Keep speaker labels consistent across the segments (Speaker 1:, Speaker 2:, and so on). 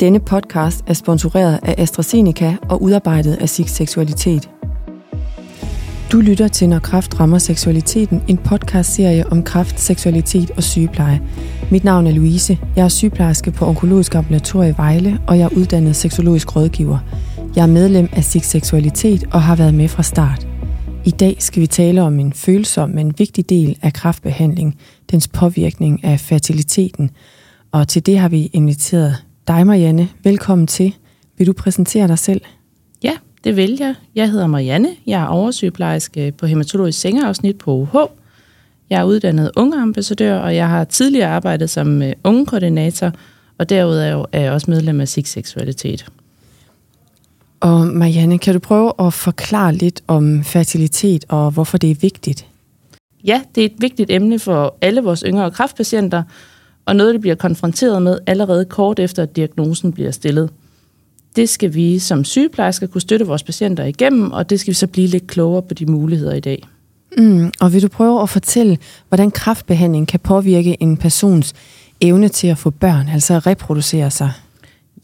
Speaker 1: Denne podcast er sponsoreret af AstraZeneca og udarbejdet af SIG Seksualitet. Du lytter til Når Kraft rammer seksualiteten, en podcastserie om kraft, seksualitet og sygepleje. Mit navn er Louise. Jeg er sygeplejerske på Onkologisk Ambulatorie i Vejle, og jeg er uddannet seksologisk rådgiver. Jeg er medlem af SIG Seksualitet og har været med fra start. I dag skal vi tale om en følsom, men vigtig del af kraftbehandling, dens påvirkning af fertiliteten. Og til det har vi inviteret dig, Marianne. Velkommen til. Vil du præsentere dig selv?
Speaker 2: Ja, det vil jeg. Jeg hedder Marianne. Jeg er oversygeplejerske på hematologisk sengeafsnit på UH. Jeg er uddannet ungeambassadør, og jeg har tidligere arbejdet som øh, ungekoordinator, og derudover er jeg også medlem af SIG Seksualitet.
Speaker 1: Og Marianne, kan du prøve at forklare lidt om fertilitet og hvorfor det er vigtigt?
Speaker 2: Ja, det er et vigtigt emne for alle vores yngre kræftpatienter, og noget, de bliver konfronteret med allerede kort efter, at diagnosen bliver stillet. Det skal vi som sygeplejersker kunne støtte vores patienter igennem, og det skal vi så blive lidt klogere på de muligheder i dag.
Speaker 1: Mm, og vil du prøve at fortælle, hvordan kraftbehandling kan påvirke en persons evne til at få børn, altså at reproducere sig?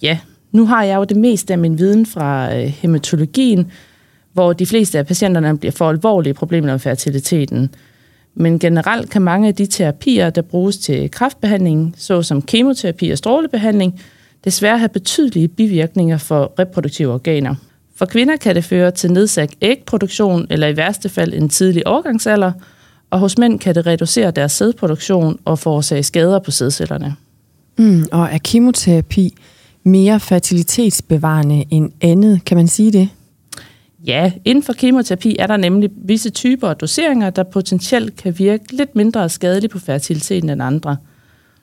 Speaker 2: Ja, nu har jeg jo det meste af min viden fra øh, hematologien, hvor de fleste af patienterne bliver for alvorlige problemer med fertiliteten. Men generelt kan mange af de terapier, der bruges til kræftbehandling, såsom kemoterapi og strålebehandling, desværre have betydelige bivirkninger for reproduktive organer. For kvinder kan det føre til nedsat ægproduktion eller i værste fald en tidlig overgangsalder, og hos mænd kan det reducere deres sædproduktion og forårsage skader på sædcellerne.
Speaker 1: Mm, og er kemoterapi mere fertilitetsbevarende end andet, kan man sige det?
Speaker 2: Ja, inden for kemoterapi er der nemlig visse typer og doseringer, der potentielt kan virke lidt mindre skadelige på fertiliteten end andre.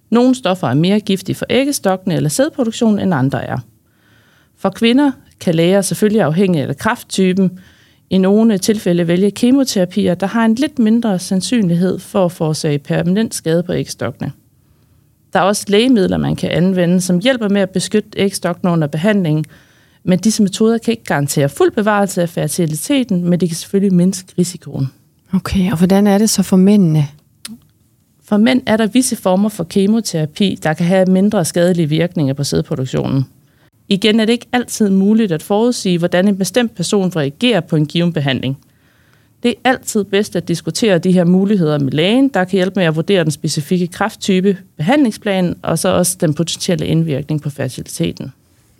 Speaker 2: Nogle stoffer er mere giftige for æggestokkene eller sædproduktionen end andre er. For kvinder kan læger selvfølgelig afhængig af krafttypen i nogle tilfælde vælge kemoterapier, der har en lidt mindre sandsynlighed for at forårsage permanent skade på ægstokkene. Der er også lægemidler, man kan anvende, som hjælper med at beskytte ægstokkene under behandlingen, men disse metoder kan ikke garantere fuld bevarelse af fertiliteten, men de kan selvfølgelig mindske risikoen.
Speaker 1: Okay, og hvordan er det så for mændene?
Speaker 2: For mænd er der visse former for kemoterapi, der kan have mindre skadelige virkninger på sædproduktionen. Igen er det ikke altid muligt at forudsige, hvordan en bestemt person reagerer på en given behandling. Det er altid bedst at diskutere de her muligheder med lægen, der kan hjælpe med at vurdere den specifikke krafttype, behandlingsplan og så også den potentielle indvirkning på fertiliteten.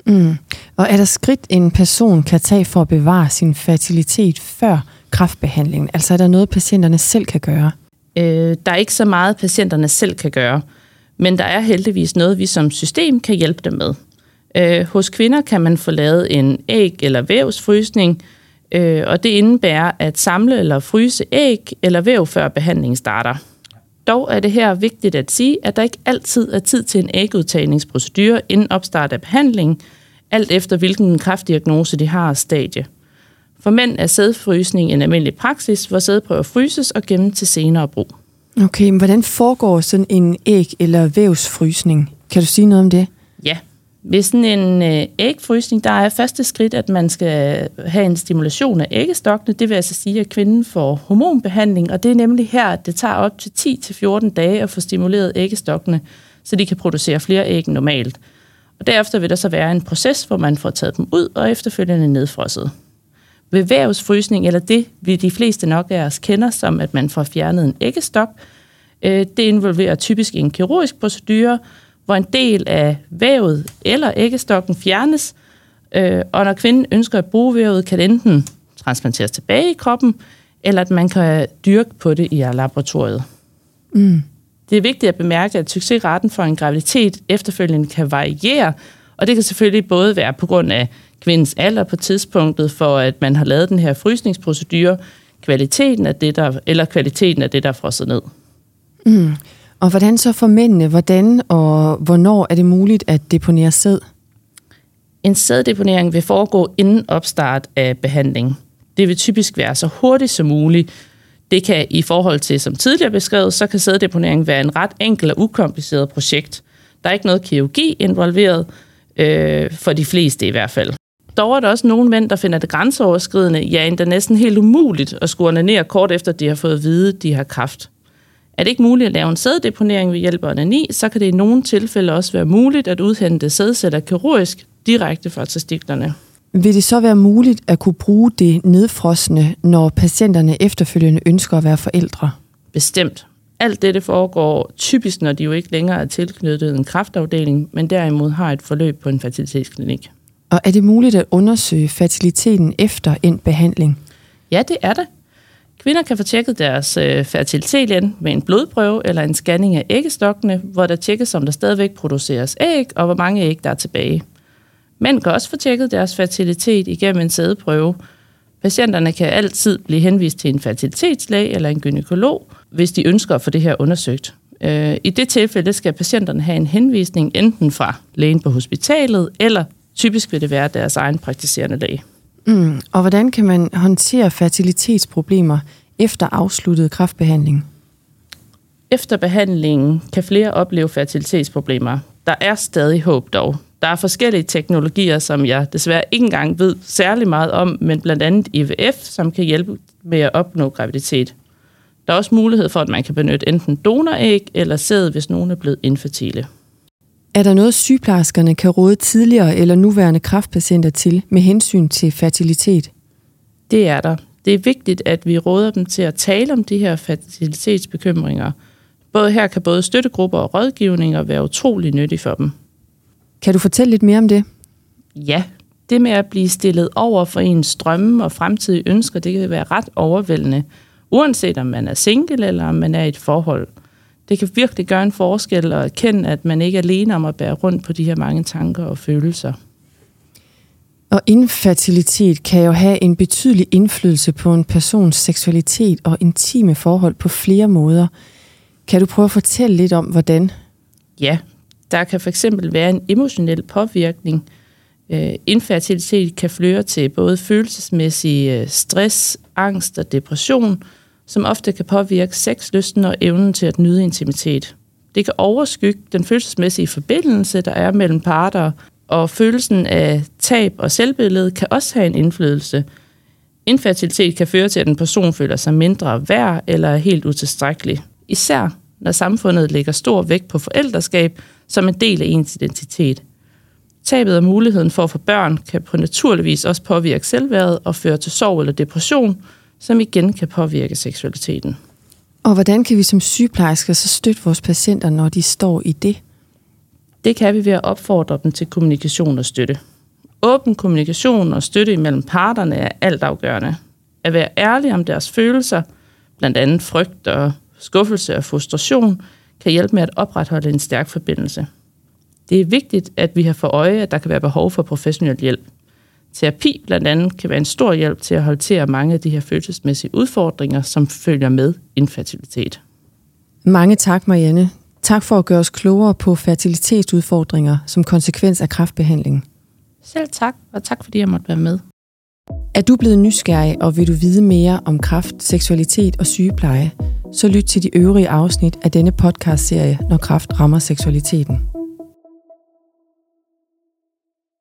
Speaker 1: Mm. Og er der skridt, en person kan tage for at bevare sin fertilitet før kraftbehandlingen? Altså er der noget, patienterne selv kan gøre?
Speaker 2: Øh, der er ikke så meget, patienterne selv kan gøre, men der er heldigvis noget, vi som system kan hjælpe dem med. Øh, hos kvinder kan man få lavet en æg- eller vævsfrysning, øh, og det indebærer at samle eller fryse æg eller væv før behandlingen starter. Dog er det her vigtigt at sige, at der ikke altid er tid til en ægudtagningsprocedure inden opstart af behandling, alt efter hvilken kræftdiagnose de har stadie. For mænd er sædfrysning en almindelig praksis, hvor sædprøver fryses og gemmes til senere brug.
Speaker 1: Okay, men hvordan foregår sådan en æg- eller vævsfrysning? Kan du sige noget om det?
Speaker 2: Ja, ved sådan en øh, ægfrysning, der er første skridt, at man skal have en stimulation af æggestokkene. Det vil altså sige, at kvinden får hormonbehandling, og det er nemlig her, at det tager op til 10-14 dage at få stimuleret æggestokkene, så de kan producere flere æg end normalt. Og derefter vil der så være en proces, hvor man får taget dem ud og efterfølgende nedfrosset. Ved vævsfrysning, eller det vi de fleste nok af os kender som, at man får fjernet en æggestok, øh, det involverer typisk en kirurgisk procedure, hvor en del af vævet eller æggestokken fjernes, øh, og når kvinden ønsker at bruge vævet, kan det enten transplanteres tilbage i kroppen, eller at man kan dyrke på det i laboratoriet. Mm. Det er vigtigt at bemærke, at succesraten for en graviditet efterfølgende kan variere, og det kan selvfølgelig både være på grund af kvindens alder på tidspunktet, for at man har lavet den her frysningsprocedure, kvaliteten af det, der, eller kvaliteten af det, der er frosset ned.
Speaker 1: Mm. Og hvordan så for mændene? Hvordan og hvornår er det muligt at deponere sæd?
Speaker 2: En sæddeponering vil foregå inden opstart af behandling. Det vil typisk være så hurtigt som muligt. Det kan i forhold til, som tidligere beskrevet, så kan sæddeponering være en ret enkel og ukompliceret projekt. Der er ikke noget kirurgi involveret, øh, for de fleste i hvert fald. Dog er der også nogle mænd, der finder det grænseoverskridende, ja endda næsten helt umuligt at skulle ned kort efter, de har fået at vide, de har kraft. Er det ikke muligt at lave en sæddeponering ved hjælp af onani, så kan det i nogle tilfælde også være muligt at udhente sædceller kirurgisk direkte fra testiklerne.
Speaker 1: Vil det så være muligt at kunne bruge det nedfrosne, når patienterne efterfølgende ønsker at være forældre?
Speaker 2: Bestemt. Alt dette foregår typisk, når de jo ikke længere er tilknyttet en kraftafdeling, men derimod har et forløb på en fertilitetsklinik.
Speaker 1: Og er det muligt at undersøge fertiliteten efter en behandling?
Speaker 2: Ja, det er det. Kvinder kan få tjekket deres øh, fertilitet igen med en blodprøve eller en scanning af æggestokkene, hvor der tjekkes, om der stadigvæk produceres æg, og hvor mange æg der er tilbage. Mænd kan også få tjekket deres fertilitet igennem en sædeprøve. Patienterne kan altid blive henvist til en fertilitetslæge eller en gynekolog, hvis de ønsker at få det her undersøgt. Øh, I det tilfælde skal patienterne have en henvisning enten fra lægen på hospitalet, eller typisk vil det være deres egen praktiserende læge.
Speaker 1: Mm. Og hvordan kan man håndtere fertilitetsproblemer efter afsluttet kræftbehandling?
Speaker 2: Efter behandlingen kan flere opleve fertilitetsproblemer. Der er stadig håb dog. Der er forskellige teknologier, som jeg desværre ikke engang ved særlig meget om, men blandt andet IVF, som kan hjælpe med at opnå graviditet. Der er også mulighed for, at man kan benytte enten donoræg eller sæd, hvis nogen er blevet infertile.
Speaker 1: Er der noget, sygeplejerskerne kan råde tidligere eller nuværende kræftpatienter til med hensyn til fertilitet?
Speaker 2: Det er der. Det er vigtigt, at vi råder dem til at tale om de her fertilitetsbekymringer. Både her kan både støttegrupper og rådgivninger være utrolig nyttige for dem.
Speaker 1: Kan du fortælle lidt mere om det?
Speaker 2: Ja, det med at blive stillet over for ens drømme og fremtidige ønsker, det kan være ret overvældende, uanset om man er single eller om man er i et forhold. Det kan virkelig gøre en forskel at erkende, at man ikke er alene om at bære rundt på de her mange tanker og følelser.
Speaker 1: Og infertilitet kan jo have en betydelig indflydelse på en persons seksualitet og intime forhold på flere måder. Kan du prøve at fortælle lidt om, hvordan?
Speaker 2: Ja, der kan fx være en emotionel påvirkning. Øh, infertilitet kan føre til både følelsesmæssig øh, stress, angst og depression, som ofte kan påvirke sexlysten og evnen til at nyde intimitet. Det kan overskygge den følelsesmæssige forbindelse, der er mellem parter, og følelsen af tab og selvbillede kan også have en indflydelse. Infertilitet kan føre til, at en person føler sig mindre værd eller er helt utilstrækkelig. Især når samfundet lægger stor vægt på forældreskab som en del af ens identitet. Tabet af muligheden for at få børn kan på naturligvis også påvirke selvværdet og føre til sorg eller depression, som igen kan påvirke seksualiteten.
Speaker 1: Og hvordan kan vi som sygeplejersker så støtte vores patienter, når de står i det?
Speaker 2: Det kan vi ved at opfordre dem til kommunikation og støtte. Åben kommunikation og støtte imellem parterne er altafgørende. At være ærlig om deres følelser, blandt andet frygt og skuffelse og frustration, kan hjælpe med at opretholde en stærk forbindelse. Det er vigtigt, at vi har for øje, at der kan være behov for professionel hjælp. Terapi blandt andet kan være en stor hjælp til at håndtere mange af de her følelsesmæssige udfordringer, som følger med infertilitet.
Speaker 1: Mange tak, Marianne. Tak for at gøre os klogere på fertilitetsudfordringer som konsekvens af kræftbehandling.
Speaker 2: Selv tak, og tak fordi jeg måtte være med.
Speaker 1: Er du blevet nysgerrig, og vil du vide mere om kræft, seksualitet og sygepleje, så lyt til de øvrige afsnit af denne podcastserie, når kræft rammer seksualiteten.